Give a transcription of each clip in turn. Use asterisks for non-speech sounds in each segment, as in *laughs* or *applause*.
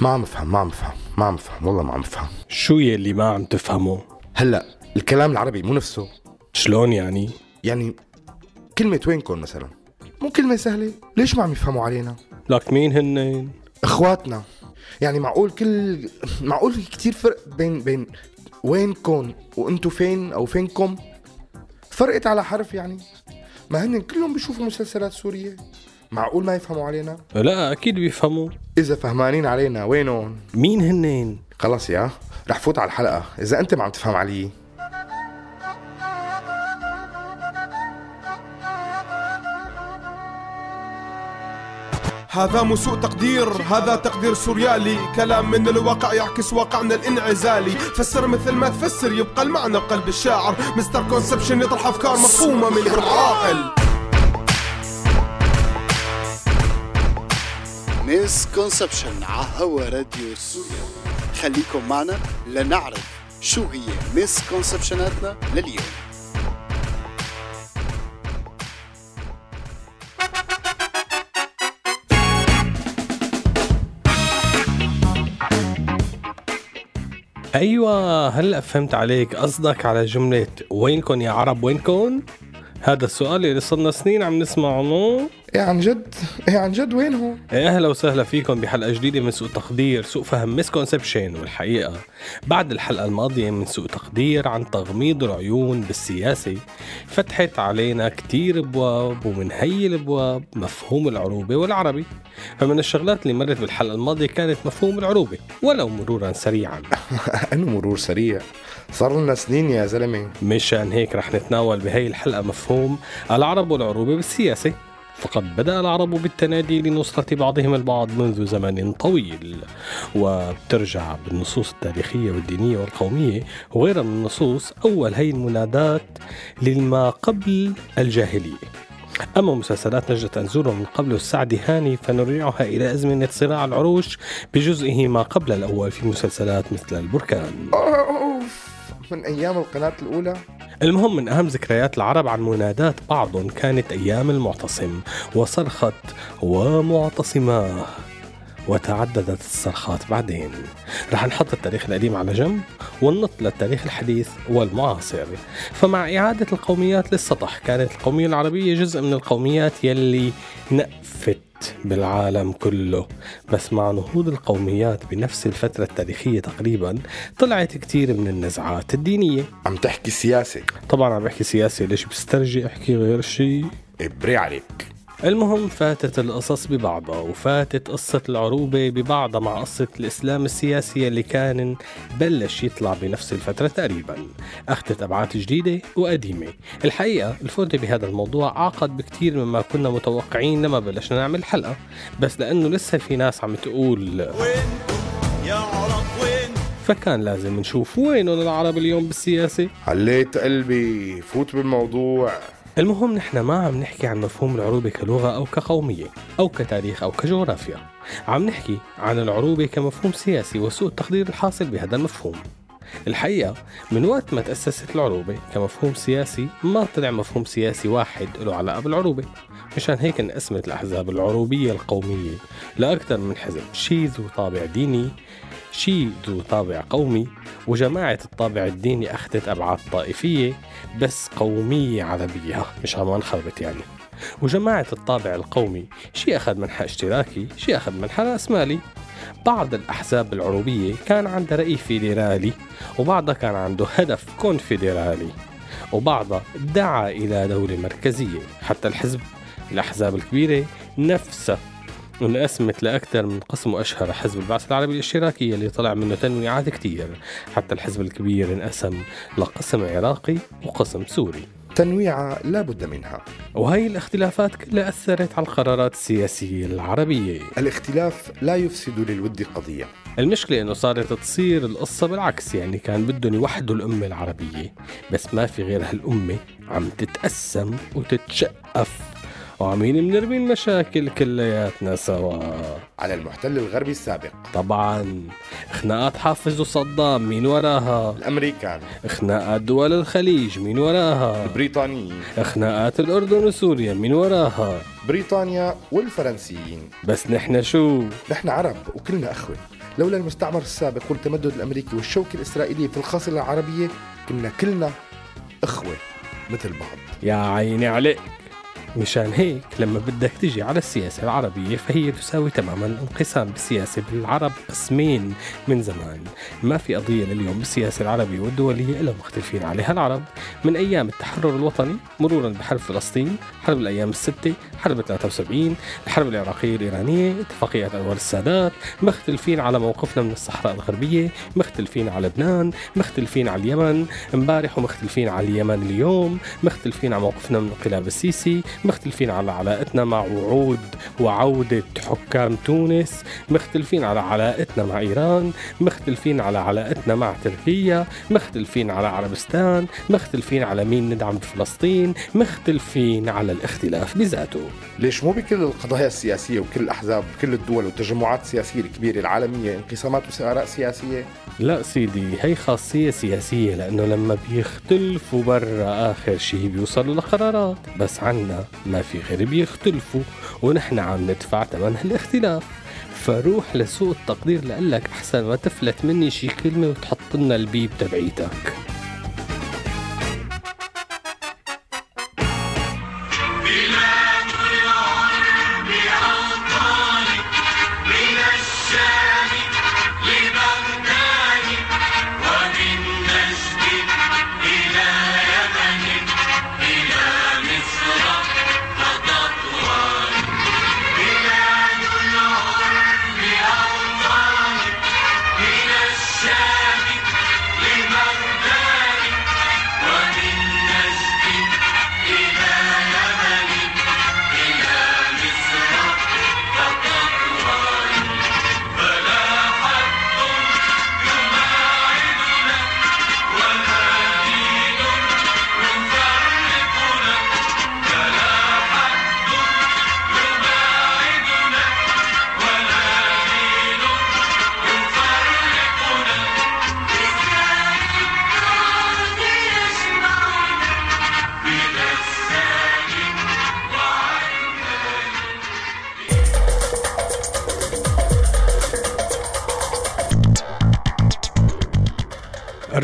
ما عم افهم ما عم افهم ما عم افهم والله ما عم افهم شو يلي ما عم تفهمه؟ هلأ الكلام العربي مو نفسه. شلون يعني؟ يعني كلمة وينكم مثلا مو كلمة سهلة. ليش ما عم يفهموا علينا؟ لك مين هن إخواتنا. يعني معقول كل معقول في كتير فرق بين بين وينكم وأنتو فين أو فينكم؟ فرقت على حرف يعني. ما هن كلهم بيشوفوا مسلسلات سورية. معقول ما يفهموا علينا؟ لا أكيد بيفهموا. إذا فهمانين علينا وينهم؟ مين هنين؟ خلص يا رح فوت على الحلقة. إذا أنت ما عم تفهم علي. هذا سوء تقدير هذا تقدير سوريالي. كلام من الواقع يعكس واقعنا الانعزالي. فسر مثل ما تفسر يبقى المعنى بقلب الشاعر. Mister Conception يطرح أفكار مفهومة من غير عاقل. مسكونسبشن على هوا راديو سوريا. خليكم معنا لنعرف شو هي مسكونسبشناتنا لليوم. أيوه هلأ فهمت عليك. قصدك على جملة وينكن يا عرب وينكن؟ هذا السؤال اللي صرنا سنين عم نسمعه. إيه عن جد؟ إيه عن جد؟ وينهم إيه أهلا وسهلا فيكم بحلقة جديدة من سوء تقدير سوء فهم مسكونسبشن والحقيقة. بعد الحلقة الماضية من سوء تقدير عن تغميض العيون بالسياسة فتحت علينا كتير أبواب ومن هي الأبواب مفهوم العروبة والعربي. فمن الشغلات اللي مرت بالحلقة الماضية كانت مفهوم العروبة ولو مرورا سريعا. *laughs* أنه مرور سريع. صار لنا سنين يا زلمة. مشان هيك رح نتناول بهي الحلقة مفهوم العرب والعروبة بالسياسة. فقد بدأ العرب بالتنادي لنصرة بعضهم البعض منذ زمن طويل. وبترجع بالنصوص التاريخية والدينية والقومية وغيرها من النصوص أول هي المنادات لما قبل الجاهلية. أما مسلسلات نجدة أنزور من قبل السعد هاني فنرجعها إلى أزمنة صراع العروش بجزئه ما قبل الأول في مسلسلات مثل البركان. أوف! من أيام القناة الأولى المهم من أهم ذكريات العرب عن منادات بعضهم كانت أيام المعتصم وصرخت ومعتصماه وتعددت الصرخات بعدين. رح نحط التاريخ القديم على جنب وننط للتاريخ الحديث والمعاصر. فمع إعادة القوميات للسطح كانت القومية العربية جزء من القوميات يلي نأفت بالعالم كله. بس مع نهوض القوميات بنفس الفترة التاريخية تقريبا طلعت كتير من النزعات الدينية. عم تحكي سياسة؟ طبعا عم بحكي سياسي ليش بسترجي أحكي غير شيء إبري عليك. المهم فاتت القصص ببعضها وفاتت قصة العروبة ببعضها مع قصة الإسلام السياسي اللي كان بلش يطلع بنفس الفترة تقريبا. أخذت أبعاد جديدة وقديمة. الحقيقة الفوت بهذا الموضوع عقد بكتير مما كنا متوقعين لما بلشنا نعمل حلقة. بس لأنه لسه في ناس عم تقول يا عرب وين؟ فكان لازم نشوف وينهم العرب اليوم بالسياسة. عليت قلبي فوت بالموضوع. المهم نحن ما عم نحكي عن مفهوم العروبة كلغة أو كقومية أو كتاريخ أو كجغرافيا. عم نحكي عن العروبة كمفهوم سياسي وسوء التقدير الحاصل بهذا المفهوم. الحقيقة من وقت ما تأسست العروبة كمفهوم سياسي ما طلع مفهوم سياسي واحد له علاقة بالعروبة مشان هيك انقسمت الأحزاب العروبية القومية لأكثر من حزب شي ذو طابع ديني شي ذو طابع قومي وجماعة الطابع الديني أخذت أبعاد طائفية بس قومية عربية مش عم نخربط يعني. وجماعة الطابع القومي شي أخذ منحى اشتراكي شي أخذ منحى رأسمالي. بعض الأحزاب العروبية كان عندها رأي فيدرالي وبعضها كان عنده هدف كونفدرالي وبعضها دعا إلى دولة مركزية. حتى الحزب الأحزاب الكبيرة نفسها انقسمت لأكثر من قسم وأشهر حزب البعث العربي الاشتراكي اللي طلع منه تنويعات كتير. حتى الحزب الكبير انقسم لقسم عراقي وقسم سوري. تنويعة لا بد منها. وهي الاختلافات كلها أثرت على القرارات السياسية العربية. الاختلاف لا يفسد للود قضية. المشكلة إنه صارت تصير القصة بالعكس يعني كان بدهم يوحدوا الأمة العربية بس ما في غير هالأمة عم تتقسم وتتشقف. وعمين بنرمي المشاكل كلياتنا سوا. على المحتل الغربي السابق. طبعا. خناقات حافظ وصدام مين وراها؟ الأمريكان. خناقات دول الخليج مين وراها؟ البريطانيين خناقات الأردن وسوريا مين وراها؟ بريطانيا والفرنسيين. بس نحن شو؟ نحن عرب وكلنا أخوة. لولا المستعمر السابق والتمدد الأمريكي والشوكة الإسرائيلية في الخاصره العربية كنا كلنا أخوة مثل بعض. يا عيني عليك. مشان هيك لما بدك تجي على السياسة العربية فهي تساوي تماما الانقسام بالسياسة بالعرب قسمين من زمان. ما في قضية لليوم بالسياسة العربية والدولية إلا مختلفين عليها العرب. من أيام التحرر الوطني مرورا بحرب فلسطين حرب الأيام الستة حرب 73 الحرب العراقية الإيرانية اتفاقية أنور السادات مختلفين على موقفنا من الصحراء الغربية مختلفين على لبنان مختلفين على اليمن امبارح ومختلفين على اليمن اليوم مختلفين على موقفنا من انقلاب السيسي مختلفين على علاقتنا مع وعود وعودة حكام تونس مختلفين على علاقتنا مع إيران مختلفين على علاقتنا مع تركيا مختلفين على عربستان مختلفين على مين ندعم فلسطين مختلفين على الاختلاف بذاته. ليش مو بكل القضايا السياسية وكل الأحزاب وكل الدول والتجمعات السياسية الكبيرة العالمية انقسامات وآراء سياسية؟ لا سيدي هي خاصية سياسية لأنه لما بيختلفوا برا آخر شيء بيوصلوا لقرارات. بس عنا ما في غير بيختلفوا ونحن عم ندفع ثمن هالاختلاف فروح لسوء التقدير لقلك أحسن ما تفلت مني شي كلمة وتحط لنا البيب تبعيتك.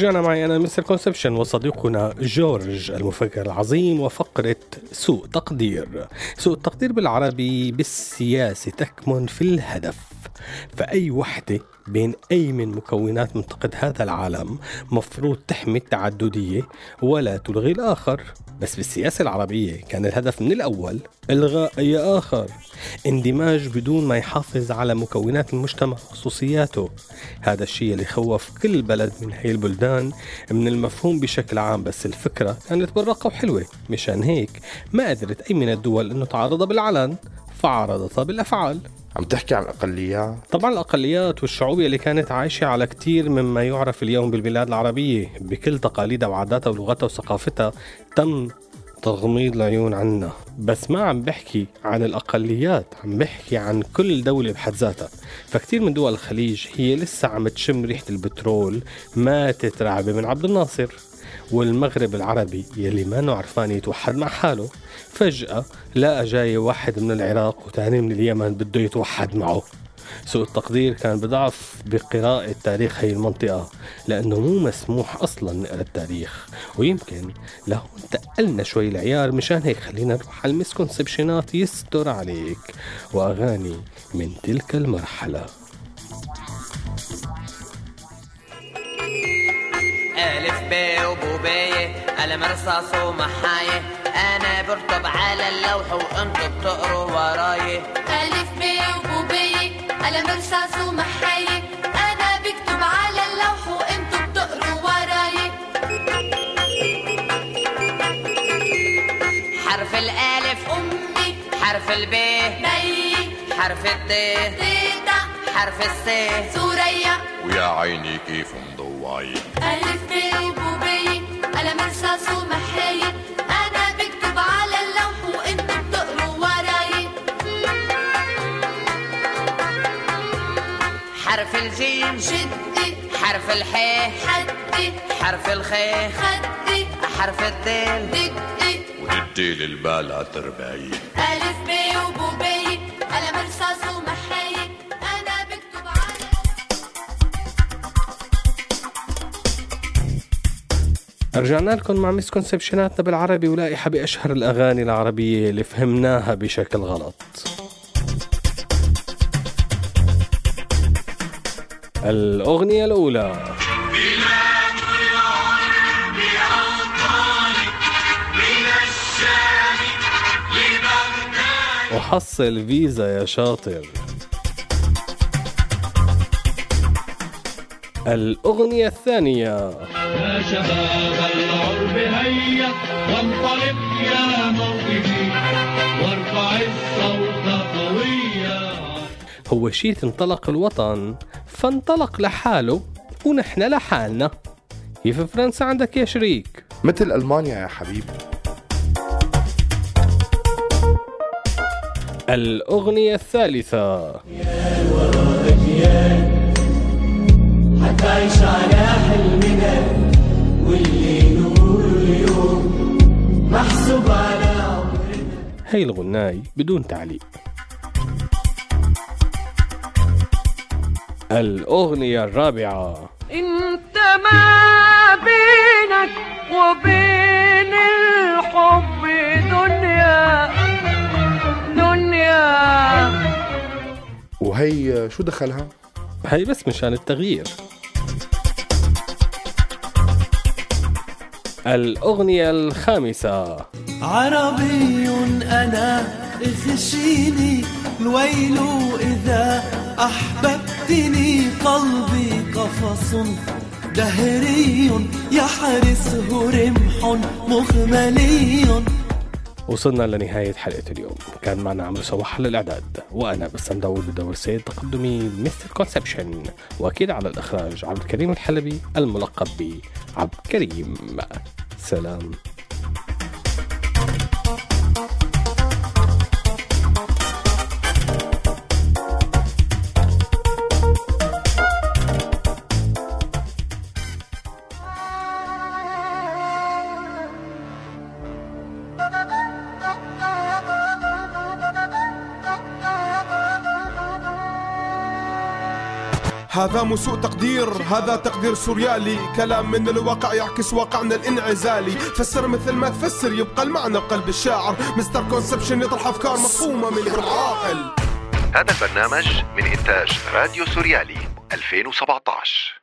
رجعنا معي أنا Mister Conception وصديقنا جورج المفكر العظيم وفقرة سوء تقدير. سوء التقدير بالعربي بالسياسة تكمن في الهدف. فأي وحدة بين أي من مكونات منطقة هذا العالم مفروض تحمي التعددية ولا تلغي الآخر. بس بالسياسة العربية كان الهدف من الأول إلغاء أي آخر. اندماج بدون ما يحافظ على مكونات المجتمع خصوصياته. هذا الشيء اللي خوف كل بلد من هي البلدان من المفهوم بشكل عام. بس الفكرة كانت بالرقة وحلوة. مشان هيك ما قدرت أي من الدول أنه تعارضها بالعلن فعارضتها بالأفعال. عم تحكي عن اقليات طبعا الأقليات والشعوب اللي كانت عايشة على كتير مما يعرف اليوم بالبلاد العربية. بكل تقاليدها وعاداتها ولغتها وثقافتها تم تغميض العيون عنا. بس ما عم بحكي عن الأقليات عم بحكي عن كل دولة بحد ذاتها. فكتير من دول الخليج هي لسه عم تشم ريحة البترول ما تترعبة من عبد الناصر. والمغرب العربي يلي ما عرفان يتوحد مع حاله. فجأة لقى جاي واحد من العراق وتاني من اليمن بده يتوحد معه. سوء التقدير كان بضعف بقراءة تاريخ هي المنطقة لأنه مو مسموح أصلا نقرأ التاريخ. ويمكن لهون تقلنا شوي العيار مشان هيك خلينا نروح على المسكونسبشنات يستر عليك. وأغاني من تلك المرحلة. ألف ب وبوباية قلم رصاص ومحاية. أنا برطب على اللوح وأنتوا بتقروا وراي ألف ب وبوبية قلم رصاص ومحاية. أنا بكتب على اللوح وأنتوا بتقروا وراي حرف الألف أمي. حرف الب بي حرف الت تيتا. حرف الس. سوريا. ويا عيني كيف واي ألف بي وبي قلم رصاص ومحاية أنا بكتب على اللوح وأنت بتقرأ وراي حرف الجيم جدي حرف الحاء حدي. حرف الخاء خدي. حرف الدال دقي. ودي البال ترباية رجعنا لكم مع مسكونسبشناتنا بالعربي ولائحة بأشهر الأغاني العربية اللي فهمناها بشكل غلط. الأغنية الأولى. وحصل فيزا يا شاطر. الأغنية الثانية. يا شباب العرب هيا وانطلق يا موقفي وارفع الصوت قويا. هو شيت انطلق الوطن فانطلق لحاله ونحن لحالنا. كيف فرنسا عندك يا شريك؟ مثل ألمانيا يا حبيبي الأغنية الثالثة. حتعيش على حلمنا واللي نقوله اليوم محسوب على هي الغناي بدون تعليق. الأغنية الرابعة. انت ما بينك وبين الحب دنيا دنيا. وهي شو دخلها؟ هي بس مشان التغيير. الأغنية الخامسة. عربي أنا اخشيني الويل إذا أحببتني. قلبي قفص دهري يحرسه رمح مخملي. وصلنا لنهاية حلقة اليوم. كان معنا عمرو صباح على الإعداد وأنا بسام داوود بدور سيد تقدمي Mister Conception وأكيد على الإخراج عبد الكريم الحلبي الملقب بعبد كريم سلام. هذا مو سوء تقدير هذا تقدير سوريالي. كلام من الواقع يعكس واقعنا الانعزالي. فسر مثل ما تفسر يبقى المعنى بقلب الشاعر. Mister Conception يطرح أفكار مفهومة من العاقل. هذا البرنامج من إنتاج راديو سوريالي 2017